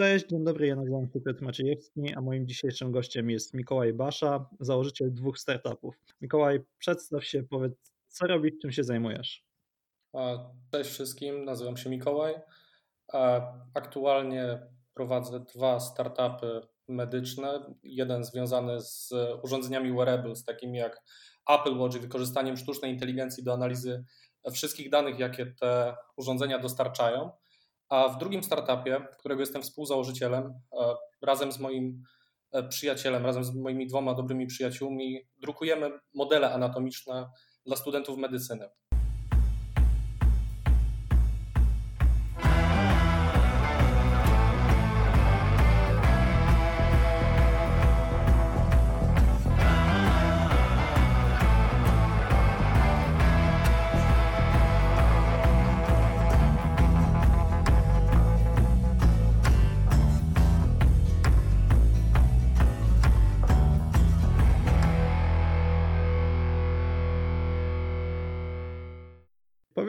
Cześć, dzień dobry, ja nazywam się Piotr Maciejewski, a moim dzisiejszym gościem jest Mikołaj Basza, założyciel dwóch startupów. Mikołaj, przedstaw się, powiedz, co robisz, czym się zajmujesz? Cześć wszystkim, nazywam się Mikołaj. Aktualnie prowadzę dwa startupy medyczne. Jeden związany z urządzeniami wearables, takimi jak Apple Watch i wykorzystaniem sztucznej inteligencji do analizy wszystkich danych, jakie te urządzenia dostarczają. A w drugim startupie, którego jestem współzałożycielem, e, razem z moim e, przyjacielem, razem z moimi dwoma dobrymi przyjaciółmi, drukujemy modele anatomiczne dla studentów medycyny.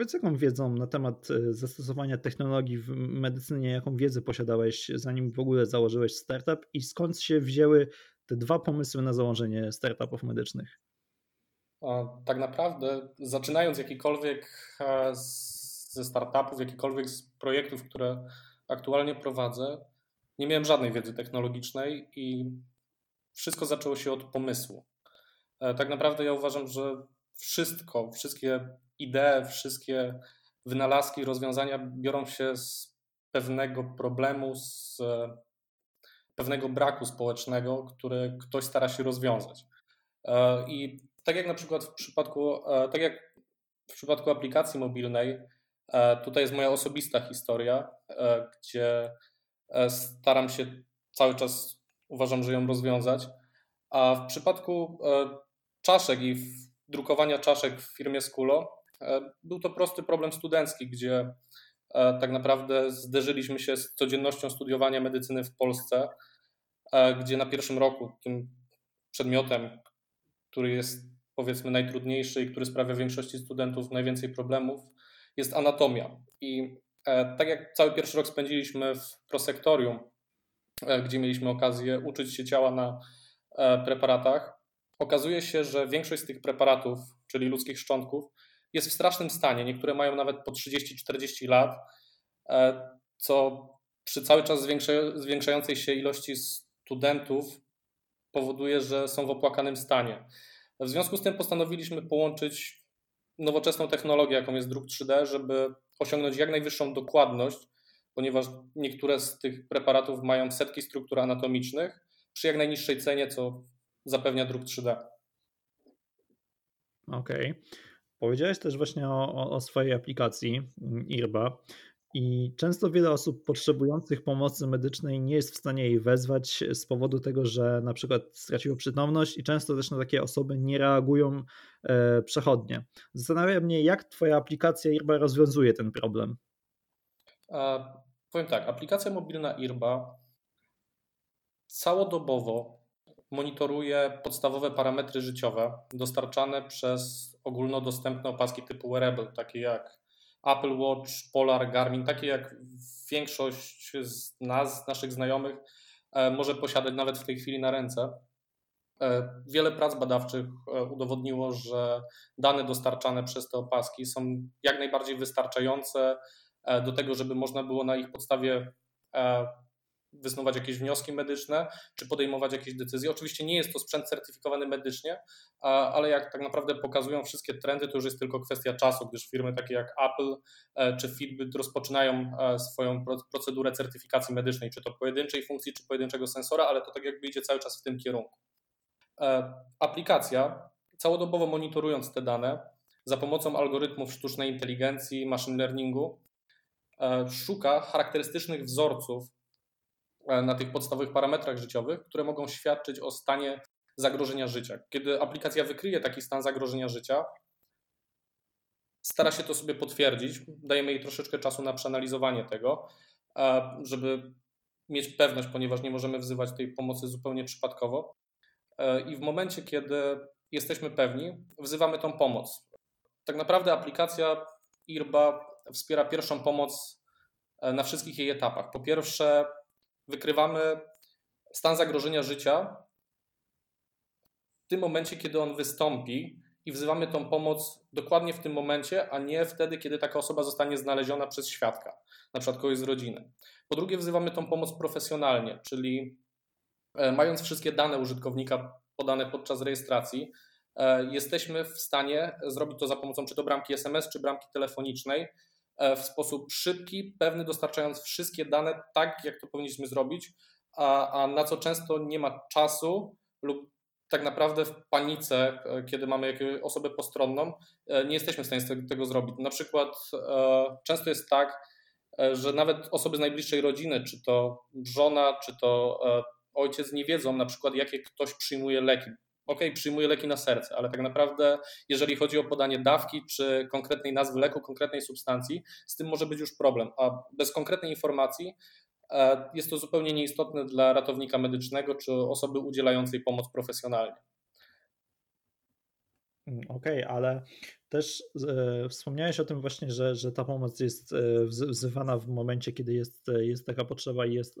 Powiedz, jaką wiedzą na temat e, zastosowania technologii w medycynie, jaką wiedzę posiadałeś, zanim w ogóle założyłeś startup i skąd się wzięły te dwa pomysły na założenie startupów medycznych? Tak naprawdę, zaczynając jakikolwiek e, ze startupów, jakikolwiek z projektów, które aktualnie prowadzę, nie miałem żadnej wiedzy technologicznej i wszystko zaczęło się od pomysłu. E, tak naprawdę ja uważam, że wszystko, wszystkie idee, wszystkie wynalazki, rozwiązania biorą się z pewnego problemu, z pewnego braku społecznego, który ktoś stara się rozwiązać. E, I tak jak na przykład w przypadku, e, tak jak w przypadku aplikacji mobilnej, e, tutaj jest moja osobista historia, gdzie staram się cały czas, uważam, że ją rozwiązać. A w przypadku czaszek i drukowania czaszek w firmie Skulo, E, był to prosty problem studencki, gdzie e, tak naprawdę zderzyliśmy się z codziennością studiowania medycyny w Polsce, e, gdzie na pierwszym roku tym przedmiotem, który jest powiedzmy najtrudniejszy i który sprawia większości studentów najwięcej problemów, jest anatomia. I tak jak cały pierwszy rok spędziliśmy w prosektorium, gdzie mieliśmy okazję uczyć się ciała na preparatach, okazuje się, że większość z tych preparatów, czyli ludzkich szczątków, jest w strasznym stanie. Niektóre mają nawet po 30-40 lat, e, co przy cały czas zwiększającej się ilości studentów powoduje, że są w opłakanym stanie. W związku z tym postanowiliśmy połączyć nowoczesną technologię, jaką jest druk 3D, żeby osiągnąć jak najwyższą dokładność, ponieważ niektóre z tych preparatów mają setki struktur anatomicznych przy jak najniższej cenie, co zapewnia druk 3D. Okej. Okay. Powiedziałeś też właśnie o, o swojej aplikacji mm, IRBA. I często wiele osób potrzebujących pomocy medycznej nie jest w stanie jej wezwać z powodu tego, że na przykład straciło przytomność i często też na takie osoby nie reagują e, przechodnie. Zastanawia mnie, jak Twoja aplikacja IRBA rozwiązuje ten problem. A, powiem tak, aplikacja mobilna IRBA całodobowo monitoruje podstawowe parametry życiowe dostarczane przez ogólnodostępne opaski typu wearable, takie jak Apple Watch, Polar, Garmin, takie jak większość z nas, naszych znajomych, e, może posiadać nawet w tej chwili na ręce. E, wiele prac badawczych e, udowodniło, że dane dostarczane przez te opaski są jak najbardziej wystarczające do tego, żeby można było na ich podstawie wysnuwać jakieś wnioski medyczne, czy podejmować jakieś decyzje. Oczywiście nie jest to sprzęt certyfikowany medycznie, ale jak tak naprawdę pokazują wszystkie trendy, to już jest tylko kwestia czasu, gdyż firmy takie jak Apple e, czy Fitbit rozpoczynają e, swoją procedurę certyfikacji medycznej, czy to pojedynczej funkcji, czy pojedynczego sensora, ale to tak jakby idzie cały czas w tym kierunku. E, aplikacja, całodobowo monitorując te dane, za pomocą algorytmów sztucznej inteligencji, machine learningu, szuka charakterystycznych wzorców na tych podstawowych parametrach życiowych, które mogą świadczyć o stanie zagrożenia życia. Kiedy aplikacja wykryje taki stan zagrożenia życia, stara się to sobie potwierdzić, dajemy jej troszeczkę czasu na przeanalizowanie tego, e, żeby mieć pewność, ponieważ nie możemy wzywać tej pomocy zupełnie przypadkowo. E, I w momencie, kiedy jesteśmy pewni, wzywamy tą pomoc. Tak naprawdę aplikacja IRBA wspiera pierwszą pomoc na wszystkich jej etapach. Po pierwsze, wykrywamy stan zagrożenia życia w tym momencie, kiedy on wystąpi i wzywamy tą pomoc dokładnie w tym momencie, a nie wtedy, kiedy taka osoba zostanie znaleziona przez świadka, na przykład kogoś z rodziny. Po drugie, wzywamy tą pomoc profesjonalnie, czyli e, mając wszystkie dane użytkownika podane podczas rejestracji, e, jesteśmy w stanie zrobić to za pomocą czy to bramki SMS, czy bramki telefonicznej w sposób szybki, pewny, dostarczając wszystkie dane tak, jak to powinniśmy zrobić, a, a na co często nie ma czasu lub tak naprawdę w panice, e, kiedy mamy jakąś osobę postronną, e, nie jesteśmy w stanie tego zrobić. Na przykład e, często jest tak, że nawet osoby z najbliższej rodziny, czy to żona, czy to ojciec nie wiedzą na przykład, jakie ktoś przyjmuje leki. Ok, przyjmuje leki na serce, ale tak naprawdę, jeżeli chodzi o podanie dawki czy konkretnej nazwy leku, konkretnej substancji, z tym może być już problem. A bez konkretnej informacji E, jest to zupełnie nieistotne dla ratownika medycznego czy osoby udzielającej pomoc profesjonalnie. Mm, okej, okay, ale też e, wspomniałeś o tym właśnie, że, że ta pomoc jest e, wzywana w momencie, kiedy jest, jest taka potrzeba i jest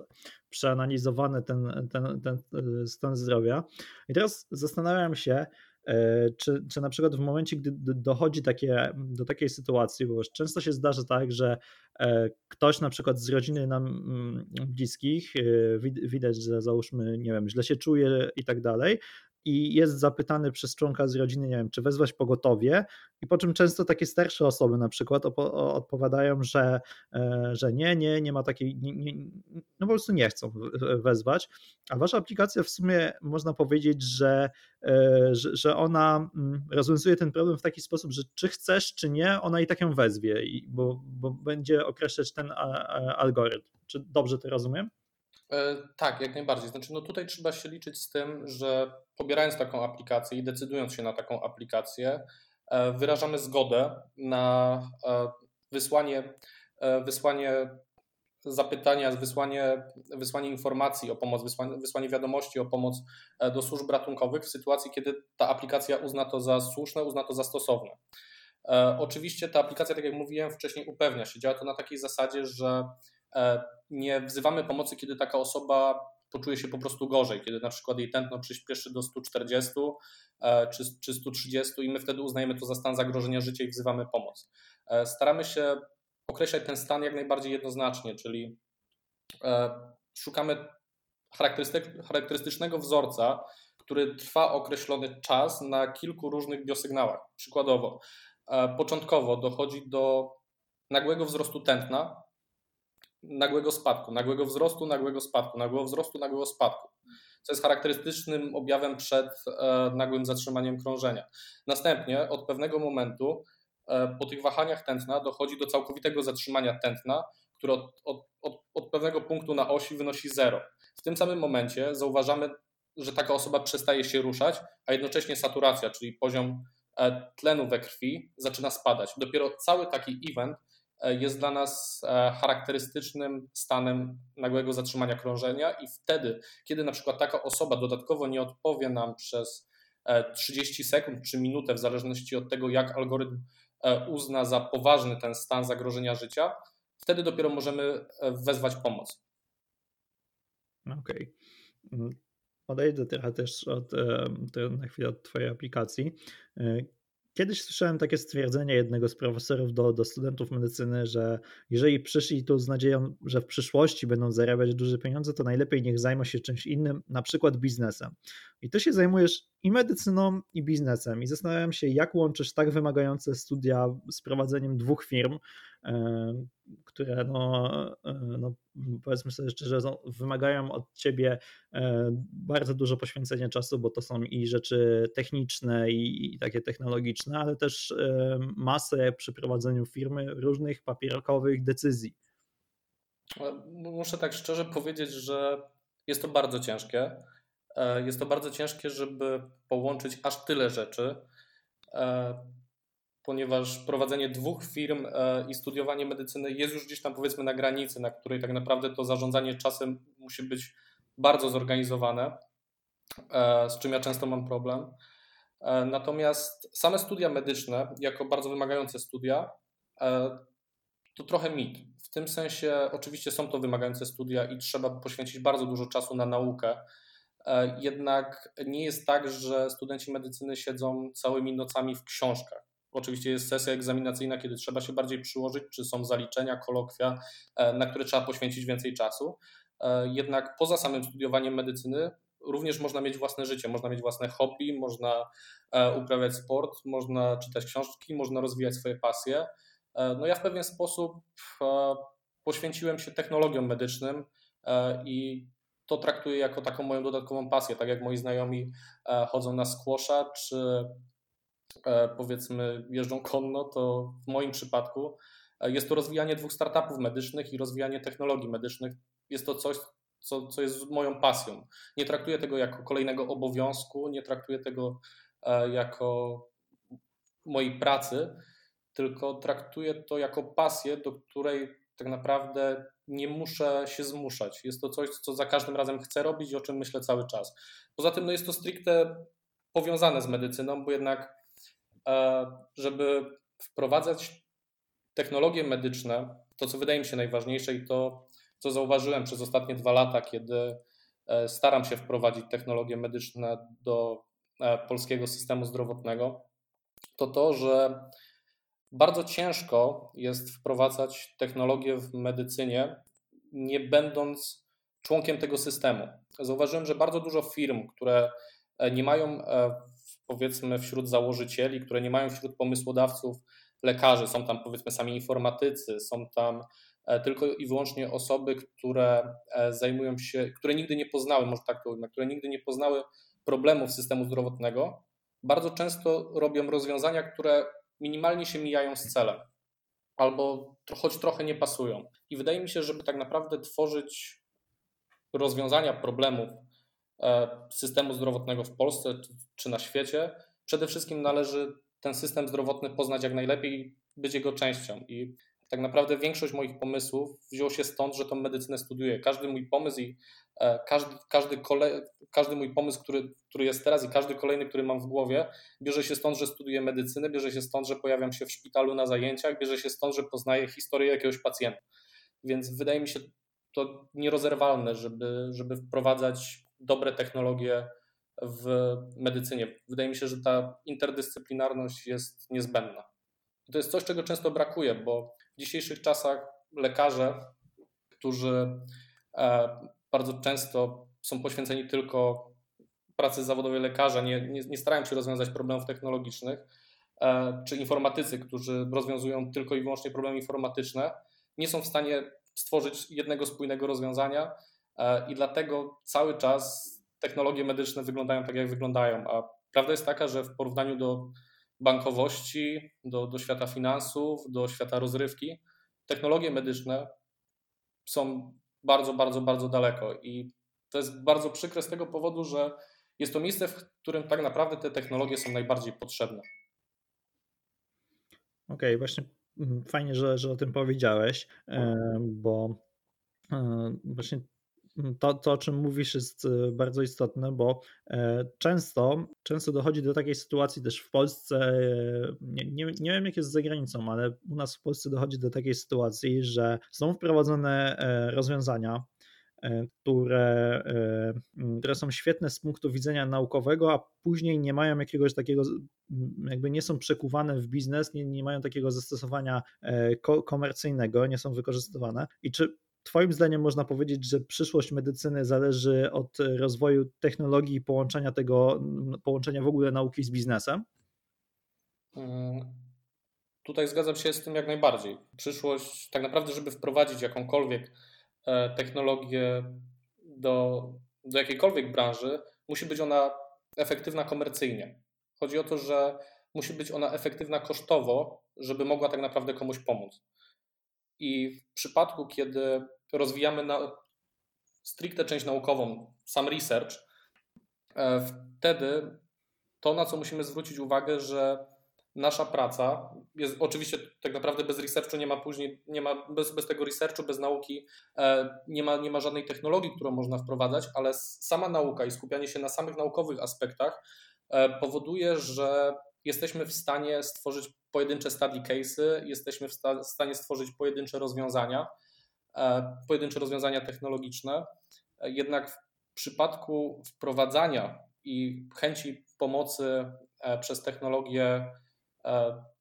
przeanalizowany ten, ten, ten e, stan zdrowia. I teraz zastanawiam się, E, czy, czy na przykład w momencie, gdy dochodzi takie, do takiej sytuacji, bo często się zdarza tak, że e, ktoś na przykład z rodziny nam mm, bliskich, e, widać, że załóżmy, nie wiem, źle się czuje i tak dalej, i jest zapytany przez członka z rodziny, nie wiem, czy wezwać pogotowie, i po czym często takie starsze osoby na przykład odpowiadają, że, e, że nie, nie, nie ma takiej, nie, nie, no po prostu nie chcą wezwać, a wasza aplikacja w sumie można powiedzieć, że, e, że, że ona mm, rozwiązuje ten problem w taki sposób, że czy chcesz, czy nie, ona i tak ją wezwie, bo, bo będzie określać ten algorytm. Czy dobrze to rozumiem? E, tak, jak najbardziej. Znaczy, no tutaj trzeba się liczyć z tym, że pobierając taką aplikację i decydując się na taką aplikację, e, wyrażamy zgodę na e, wysłanie, wysłanie zapytania, wysłanie, wysłanie informacji o pomoc, wysłanie, wysłanie wiadomości o pomoc do służb ratunkowych w sytuacji, kiedy ta aplikacja uzna to za słuszne, uzna to za stosowne. Oczywiście ta aplikacja, tak jak mówiłem wcześniej, upewnia się. Działa to na takiej zasadzie, że nie wzywamy pomocy, kiedy taka osoba poczuje się po prostu gorzej, kiedy na przykład jej tętno przyspieszy do 140 e, czy, czy 130 i my wtedy uznajemy to za stan zagrożenia życia i wzywamy pomoc. E, staramy się określać ten stan jak najbardziej jednoznacznie, czyli szukamy charakterystycznego wzorca, który trwa określony czas na kilku różnych biosygnałach. Przykładowo, początkowo dochodzi do nagłego wzrostu tętna, nagłego spadku, nagłego wzrostu, nagłego spadku, nagłego wzrostu, nagłego spadku, co jest charakterystycznym objawem przed e, nagłym zatrzymaniem krążenia. Następnie od pewnego momentu e, po tych wahaniach tętna dochodzi do całkowitego zatrzymania tętna, które od, od, od, od pewnego punktu na osi wynosi zero. W tym samym momencie zauważamy, że taka osoba przestaje się ruszać, a jednocześnie saturacja, czyli poziom e, tlenu we krwi zaczyna spadać. Dopiero cały taki event jest dla nas e, charakterystycznym stanem nagłego zatrzymania krążenia i wtedy, kiedy na przykład taka osoba dodatkowo nie odpowie nam przez 30 e, sekund czy minutę, w zależności od tego, jak algorytm uzna za poważny ten stan zagrożenia życia, wtedy dopiero możemy wezwać pomoc. Okej. Okay. Mm, odejdę trochę też od, na chwilę od Twojej aplikacji. Kiedyś słyszałem takie stwierdzenie jednego z profesorów do, do studentów medycyny, że jeżeli przyszli tu z nadzieją, że w przyszłości będą zarabiać duże pieniądze, to najlepiej niech zajmą się czymś innym, na przykład biznesem. I ty się zajmujesz i medycyną, i biznesem. I zastanawiam się, jak łączysz tak wymagające studia z prowadzeniem dwóch firm, które no, e, no powiedzmy sobie szczerze, wymagają od ciebie e, bardzo dużo poświęcenia czasu, bo to są i rzeczy techniczne i, i takie technologiczne, ale też e, masę przy prowadzeniu firmy różnych papierkowych decyzji. Muszę tak szczerze powiedzieć, że jest to bardzo ciężkie. Jest to bardzo ciężkie, żeby połączyć aż tyle rzeczy ponieważ prowadzenie dwóch firm e, i studiowanie medycyny jest już gdzieś tam powiedzmy na granicy, na której tak naprawdę to zarządzanie czasem musi być bardzo zorganizowane, e, z czym ja często mam problem. E, natomiast same studia medyczne, jako bardzo wymagające studia, to trochę mit. W tym sensie oczywiście są to wymagające studia i trzeba poświęcić bardzo dużo czasu na naukę. Jednak nie jest tak, że studenci medycyny siedzą całymi nocami w książkach. Oczywiście jest sesja egzaminacyjna, kiedy trzeba się bardziej przyłożyć, czy są zaliczenia, kolokwia, e, na które trzeba poświęcić więcej czasu. E, jednak poza samym studiowaniem medycyny również można mieć własne życie, można mieć własne hobby, można uprawiać sport, można czytać książki, można rozwijać swoje pasje. No ja w pewien sposób poświęciłem się technologiom medycznym i to traktuję jako taką moją dodatkową pasję, tak jak moi znajomi e, chodzą na squasha, czy e, powiedzmy jeżdżą konno, to w moim przypadku e, jest to rozwijanie dwóch startupów medycznych i rozwijanie technologii medycznych. Jest to coś, co, co jest moją pasją. Nie traktuję tego jako kolejnego obowiązku, nie traktuję tego jako mojej pracy, tylko traktuję to jako pasję, do której tak naprawdę nie muszę się zmuszać. Jest to coś, co za każdym razem chcę robić i o czym myślę cały czas. Poza tym no jest to stricte powiązane z medycyną, bo jednak, e, żeby wprowadzać technologie medyczne, to co wydaje mi się najważniejsze i to, co zauważyłem przez ostatnie dwa lata, kiedy e, staram się wprowadzić technologie medyczne do e, polskiego systemu zdrowotnego, to to, że bardzo ciężko jest wprowadzać technologię w medycynie, nie będąc członkiem tego systemu. Zauważyłem, że bardzo dużo firm, które e, nie mają, e, powiedzmy, wśród założycieli, które nie mają wśród pomysłodawców lekarzy, są tam powiedzmy sami informatycy, są tam e, tylko i wyłącznie osoby, które zajmują się, które nigdy nie poznały, może tak to ujmę, które nigdy nie poznały problemów systemu zdrowotnego, bardzo często robią rozwiązania, które minimalnie się mijają z celem albo choć trochę nie pasują. I wydaje mi się, żeby tak naprawdę tworzyć rozwiązania problemów e, systemu zdrowotnego w Polsce czy na świecie, przede wszystkim należy ten system zdrowotny poznać jak najlepiej, być jego częścią. I tak naprawdę większość moich pomysłów wziął się stąd, że tą medycynę studiuję. Każdy mój pomysł i e, każdy, każdy, kole, każdy mój pomysł, który, który jest teraz i każdy kolejny, który mam w głowie, bierze się stąd, że studiuję medycynę, bierze się stąd, że pojawiam się w szpitalu na zajęciach, bierze się stąd, że poznaję historię jakiegoś pacjenta. Więc wydaje mi się to nierozerwalne, żeby, żeby wprowadzać dobre technologie w medycynie. Wydaje mi się, że ta interdyscyplinarność jest niezbędna. To jest coś, czego często brakuje, bo w dzisiejszych czasach lekarze, którzy e, bardzo często są poświęceni tylko pracy zawodowej lekarza, nie, nie, nie starają się rozwiązać problemów technologicznych, e, czy informatycy, którzy rozwiązują tylko i wyłącznie problemy informatyczne, nie są w stanie stworzyć jednego spójnego rozwiązania i dlatego cały czas technologie medyczne wyglądają tak, jak wyglądają. A prawda jest taka, że w porównaniu do bankowości, do, do świata finansów, do świata rozrywki, technologie medyczne są bardzo, bardzo, bardzo daleko. I to jest bardzo przykre z tego powodu, że jest to miejsce, w którym tak naprawdę te technologie są najbardziej potrzebne. Okej, okay, właśnie mm, fajnie, że, że o tym powiedziałeś, bo e, właśnie to, to, o czym mówisz, jest e, bardzo istotne, bo e, często, często dochodzi do takiej sytuacji też w Polsce. E, nie, nie, nie wiem, jak jest za granicą, ale u nas w Polsce dochodzi do takiej sytuacji, że są wprowadzone rozwiązania, które, które są świetne z punktu widzenia naukowego, a później nie mają jakiegoś takiego, jakby nie są przekuwane w biznes, nie, nie mają takiego zastosowania komercyjnego, nie są wykorzystywane. I czy Twoim zdaniem można powiedzieć, że przyszłość medycyny zależy od rozwoju technologii i połączenia tego, połączenia w ogóle nauki z biznesem? Mm, tutaj zgadzam się z tym jak najbardziej. Przyszłość, tak naprawdę, żeby wprowadzić jakąkolwiek e, technologię do, do jakiejkolwiek branży, musi być ona efektywna komercyjnie. Chodzi o to, że musi być ona efektywna kosztowo, żeby mogła tak naprawdę komuś pomóc. I w przypadku, kiedy rozwijamy na stricte część naukową, sam research, e, wtedy to, na co musimy zwrócić uwagę, że nasza praca jest oczywiście tak naprawdę bez researchu nie ma później, nie ma bez, bez tego researchu, bez nauki e, nie ma, nie ma żadnej technologii, którą można wprowadzać, ale sama nauka i skupianie się na samych naukowych aspektach e, powoduje, że jesteśmy w stanie stworzyć pojedyncze study case'y, jesteśmy w stanie stworzyć pojedyncze rozwiązania, pojedyncze rozwiązania technologiczne. Jednak w przypadku wprowadzania i chęci pomocy przez technologię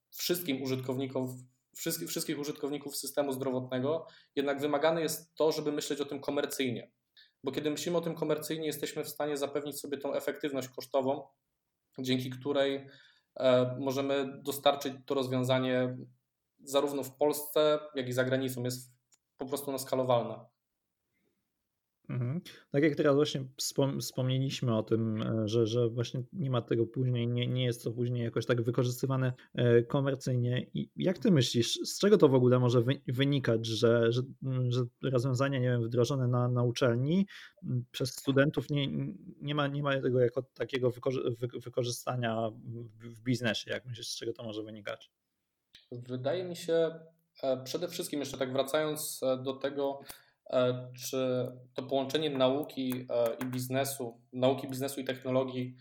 wszystkim użytkownikom, wszystkich, wszystkich użytkowników systemu zdrowotnego, jednak wymagane jest to, żeby myśleć o tym komercyjnie. Bo kiedy myślimy o tym komercyjnie, jesteśmy w stanie zapewnić sobie tą efektywność kosztową, dzięki której e, możemy dostarczyć to rozwiązanie zarówno w Polsce, jak i za granicą. Jest po prostu naskalowalne. Mhm. Tak jak teraz właśnie wspomnieliśmy o tym, e, że, że właśnie nie ma tego później, nie, nie jest to później jakoś tak wykorzystywane e, komercyjnie. I jak ty myślisz, z czego to w ogóle może wynikać, że, że, że rozwiązania, nie wiem, wdrożone na, na uczelni przez studentów nie, nie, ma, nie ma tego jako takiego wykorzystania w biznesie? Jak myślisz, z czego to może wynikać? Wydaje mi się, e, przede wszystkim jeszcze tak wracając do tego, czy to połączenie nauki e, i biznesu, nauki biznesu i technologii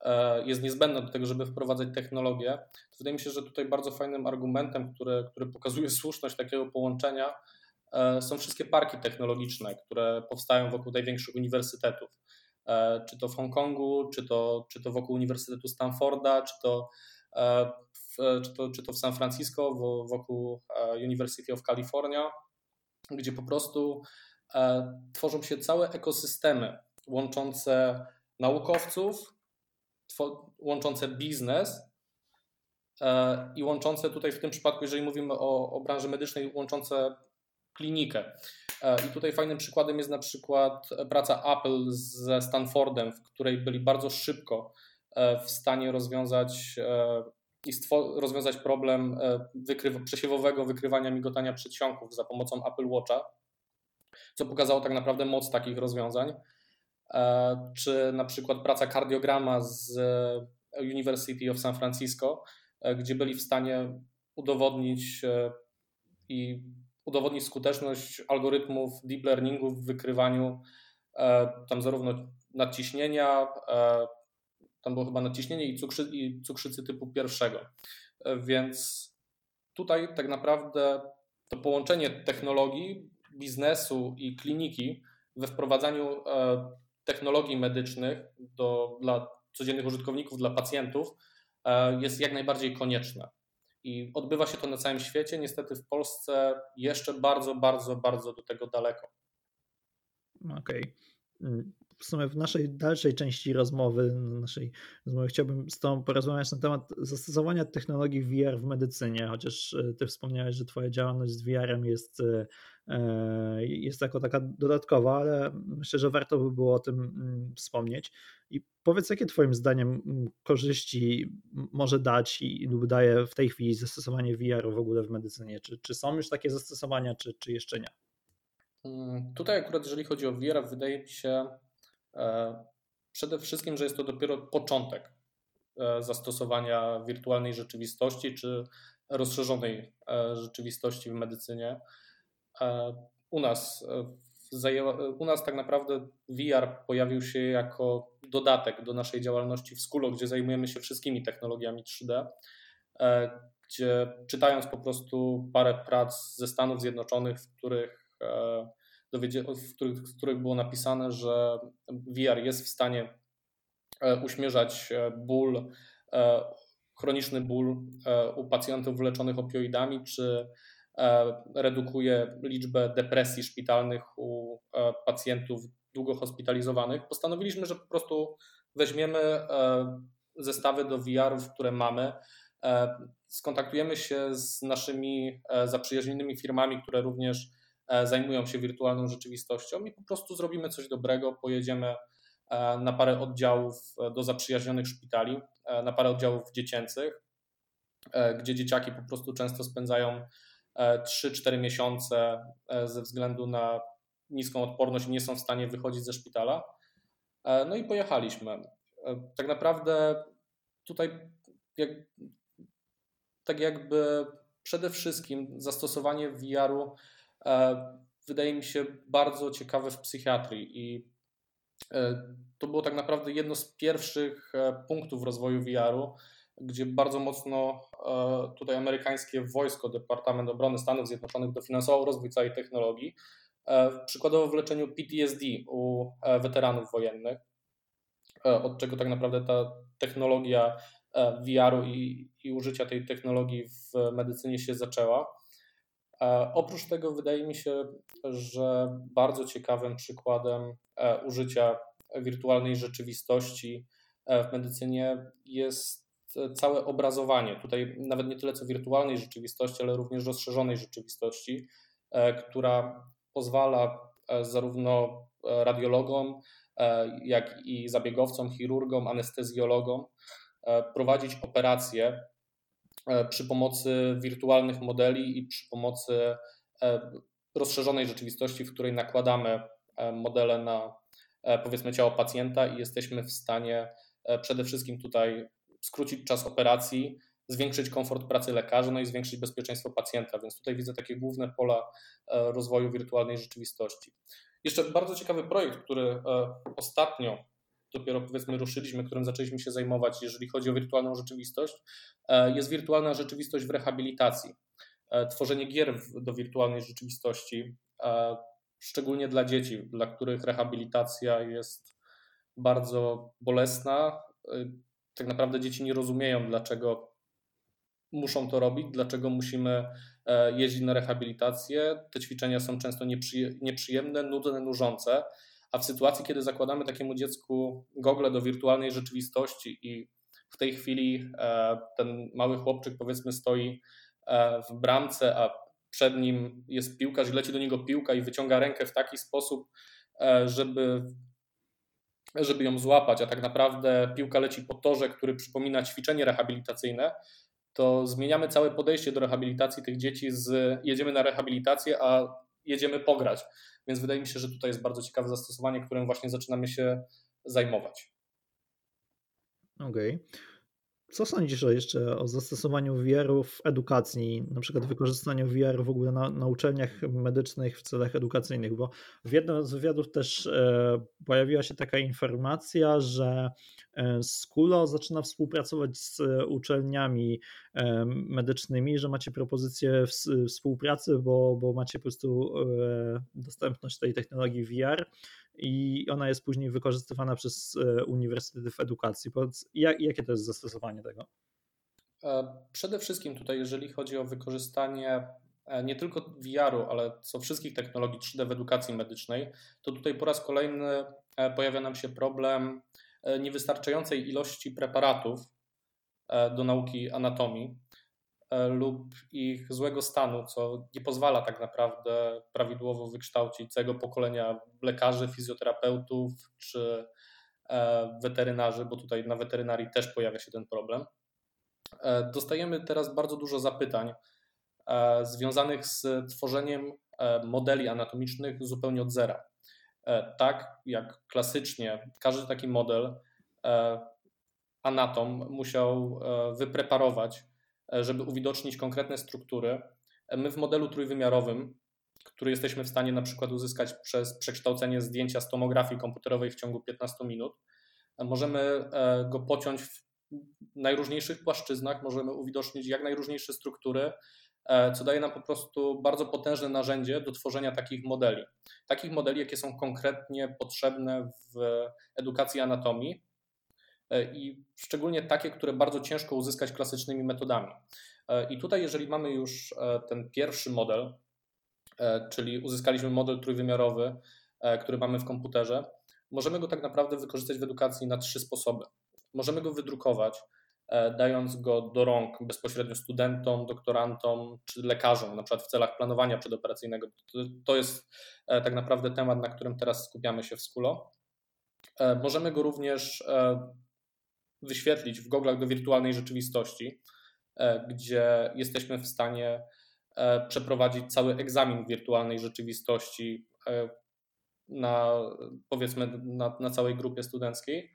e, jest niezbędne do tego, żeby wprowadzać technologię. Wydaje mi się, że tutaj bardzo fajnym argumentem, który, który pokazuje słuszność takiego połączenia, są wszystkie parki technologiczne, które powstają wokół największych uniwersytetów. Czy to w Hongkongu, czy to, czy to wokół Uniwersytetu Stanforda, czy to, w, czy to, czy to w San Francisco, wokół University of California gdzie po prostu e, tworzą się całe ekosystemy łączące naukowców, łączące biznes e, i łączące tutaj w tym przypadku, jeżeli mówimy o, o branży medycznej, łączące klinikę. E, I tutaj fajnym przykładem jest na przykład praca Apple ze Stanfordem, w której byli bardzo szybko w stanie rozwiązać i rozwiązać problem e, przesiewowego wykrywania migotania przedsionków za pomocą Apple Watcha, co pokazało tak naprawdę moc takich rozwiązań. E, czy na przykład praca kardiograma z e, University of San Francisco, gdzie byli w stanie udowodnić i udowodnić skuteczność algorytmów deep learningu w wykrywaniu tam zarówno nadciśnienia, tam było chyba naciśnienie i, cukrzy, i cukrzycy typu pierwszego. E, więc tutaj tak naprawdę to połączenie technologii, biznesu i kliniki we wprowadzaniu e, technologii medycznych do, dla codziennych użytkowników, dla pacjentów e, jest jak najbardziej konieczne. I odbywa się to na całym świecie. Niestety w Polsce jeszcze bardzo, bardzo, bardzo do tego daleko. Okej. Okay w sumie w naszej dalszej części rozmowy, naszej rozmowy chciałbym z Tobą porozmawiać na temat zastosowania technologii VR w medycynie, chociaż e, Ty wspomniałeś, że Twoja działalność z VR-em jest, e, e, jest jako taka dodatkowa, ale myślę, że warto by było o tym mm, wspomnieć. I powiedz, jakie Twoim zdaniem mm, korzyści może dać i lub daje w tej chwili zastosowanie VR-u w ogóle w medycynie? Czy, czy są już takie zastosowania, czy, czy jeszcze nie? Mm, tutaj akurat jeżeli chodzi o VR, wydaje mi się, przede wszystkim, że jest to dopiero początek e, zastosowania wirtualnej rzeczywistości czy rozszerzonej e, rzeczywistości w medycynie. U nas, zajęła, u nas tak naprawdę VR pojawił się jako dodatek do naszej działalności w Skulo, gdzie zajmujemy się wszystkimi technologiami 3D, gdzie czytając po prostu parę prac ze Stanów Zjednoczonych, w których w których, w których było napisane, że VR jest w stanie e, uśmierzać e, ból, e, chroniczny ból u pacjentów wyleczonych opioidami, czy redukuje liczbę depresji szpitalnych u pacjentów długo hospitalizowanych. Postanowiliśmy, że po prostu weźmiemy zestawy do VR-ów, które mamy, skontaktujemy się z naszymi zaprzyjaźnionymi firmami, które również zajmują się wirtualną rzeczywistością i po prostu zrobimy coś dobrego, pojedziemy e, na parę oddziałów e, do zaprzyjaźnionych szpitali, na parę oddziałów dziecięcych, gdzie dzieciaki po prostu często spędzają 3-4 miesiące ze względu na niską odporność nie są w stanie wychodzić ze szpitala. No i pojechaliśmy. Tak naprawdę tutaj jak, tak jakby przede wszystkim zastosowanie VR-u E, wydaje mi się bardzo ciekawe w psychiatrii i e, to było tak naprawdę jedno z pierwszych e, punktów rozwoju VR-u, gdzie bardzo mocno tutaj amerykańskie wojsko, Departament Obrony Stanów Zjednoczonych dofinansował rozwój całej technologii, przykładowo w leczeniu PTSD u weteranów wojennych, od czego tak naprawdę ta technologia VR-u i, i użycia tej technologii w medycynie się zaczęła. Oprócz tego wydaje mi się, że bardzo ciekawym przykładem użycia wirtualnej rzeczywistości w medycynie jest całe obrazowanie. Tutaj nawet nie tyle co wirtualnej rzeczywistości, ale również rozszerzonej rzeczywistości, która pozwala zarówno radiologom, jak i zabiegowcom, chirurgom, anestezjologom prowadzić operacje E, przy pomocy wirtualnych modeli i przy pomocy e, rozszerzonej rzeczywistości, w której nakładamy e, modele na powiedzmy ciało pacjenta i jesteśmy w stanie przede wszystkim tutaj skrócić czas operacji, zwiększyć komfort pracy lekarzy, no i zwiększyć bezpieczeństwo pacjenta, więc tutaj widzę takie główne pola rozwoju wirtualnej rzeczywistości. Jeszcze bardzo ciekawy projekt, który ostatnio dopiero powiedzmy ruszyliśmy, którym zaczęliśmy się zajmować, jeżeli chodzi o wirtualną rzeczywistość, e, jest wirtualna rzeczywistość w rehabilitacji. E, tworzenie gier do wirtualnej rzeczywistości, e, szczególnie dla dzieci, dla których rehabilitacja jest bardzo bolesna. Tak naprawdę dzieci nie rozumieją, dlaczego muszą to robić, dlaczego musimy jeździć na rehabilitację. Te ćwiczenia są często nieprzyjemne, nudne, nużące a w sytuacji, kiedy zakładamy takiemu dziecku gogle do wirtualnej rzeczywistości i w tej chwili e, ten mały chłopczyk powiedzmy stoi e, w bramce, a przed nim jest piłkarz i leci do niego piłka i wyciąga rękę w taki sposób, e, żeby, żeby ją złapać, a tak naprawdę piłka leci po torze, który przypomina ćwiczenie rehabilitacyjne, to zmieniamy całe podejście do rehabilitacji tych dzieci z jedziemy na rehabilitację, a jedziemy pograć. Więc wydaje mi się, że tutaj jest bardzo ciekawe zastosowanie, którym właśnie zaczynamy się zajmować. Okej. Okay. Co sądzisz jeszcze o zastosowaniu VR w edukacji, na przykład wykorzystaniu VR w ogóle na, na uczelniach medycznych w celach edukacyjnych? Bo w jednym z wywiadów też e, pojawiła się taka informacja, że e, Skulo zaczyna współpracować z uczelniami e, medycznymi, że macie propozycję współpracy, bo, bo macie po prostu e, dostępność tej technologii VR i ona jest później wykorzystywana przez e, uniwersytety w edukacji. Jakie to jest zastosowanie tego? E, przede wszystkim tutaj, jeżeli chodzi o wykorzystanie e, nie tylko VR-u, ale co wszystkich technologii 3D w edukacji medycznej, to tutaj po raz kolejny pojawia nam się problem niewystarczającej ilości preparatów do nauki anatomii. E, lub ich złego stanu, co nie pozwala tak naprawdę prawidłowo wykształcić całego pokolenia lekarzy, fizjoterapeutów czy e, weterynarzy, bo tutaj na weterynarii też pojawia się ten problem. E, dostajemy teraz bardzo dużo zapytań związanych z tworzeniem modeli anatomicznych zupełnie od zera. Tak jak klasycznie każdy taki model anatom musiał wypreparować E, żeby uwidocznić konkretne struktury. E, my w modelu trójwymiarowym, który jesteśmy w stanie na przykład uzyskać przez przekształcenie zdjęcia z tomografii komputerowej w ciągu 15 minut, e, możemy go pociąć w najróżniejszych płaszczyznach, możemy uwidocznić jak najróżniejsze struktury, co daje nam po prostu bardzo potężne narzędzie do tworzenia takich modeli. Takich modeli, jakie są konkretnie potrzebne w edukacji anatomii, E, i szczególnie takie, które bardzo ciężko uzyskać klasycznymi metodami. E, I tutaj, jeżeli mamy już e, ten pierwszy model, czyli uzyskaliśmy model trójwymiarowy, który mamy w komputerze, możemy go tak naprawdę wykorzystać w edukacji na trzy sposoby. Możemy go wydrukować, dając go do rąk bezpośrednio studentom, doktorantom czy lekarzom, na przykład w celach planowania przedoperacyjnego. To jest tak naprawdę temat, na którym teraz skupiamy się w Skulo. Możemy go również wyświetlić w goglach do wirtualnej rzeczywistości, e, gdzie jesteśmy w stanie e, przeprowadzić cały egzamin wirtualnej rzeczywistości e, na, powiedzmy, na, na całej grupie studenckiej,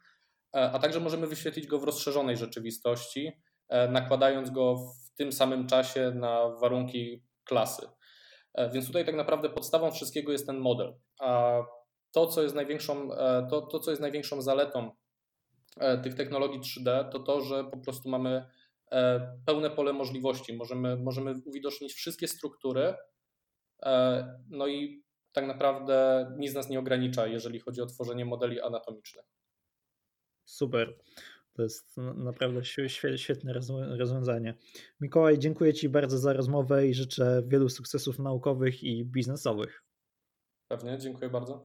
a także możemy wyświetlić go w rozszerzonej rzeczywistości, nakładając go w tym samym czasie na warunki klasy. Więc tutaj tak naprawdę podstawą wszystkiego jest ten model. A to, co jest największą, to, to, co jest największą zaletą tych technologii 3D to to, że po prostu mamy pełne pole możliwości. Możemy, możemy uwidocznić wszystkie struktury, no i tak naprawdę nic nas nie ogranicza, jeżeli chodzi o tworzenie modeli anatomicznych. Super. To jest naprawdę świetne rozwiązanie. Mikołaj, dziękuję Ci bardzo za rozmowę i życzę wielu sukcesów naukowych i biznesowych. Pewnie, dziękuję bardzo.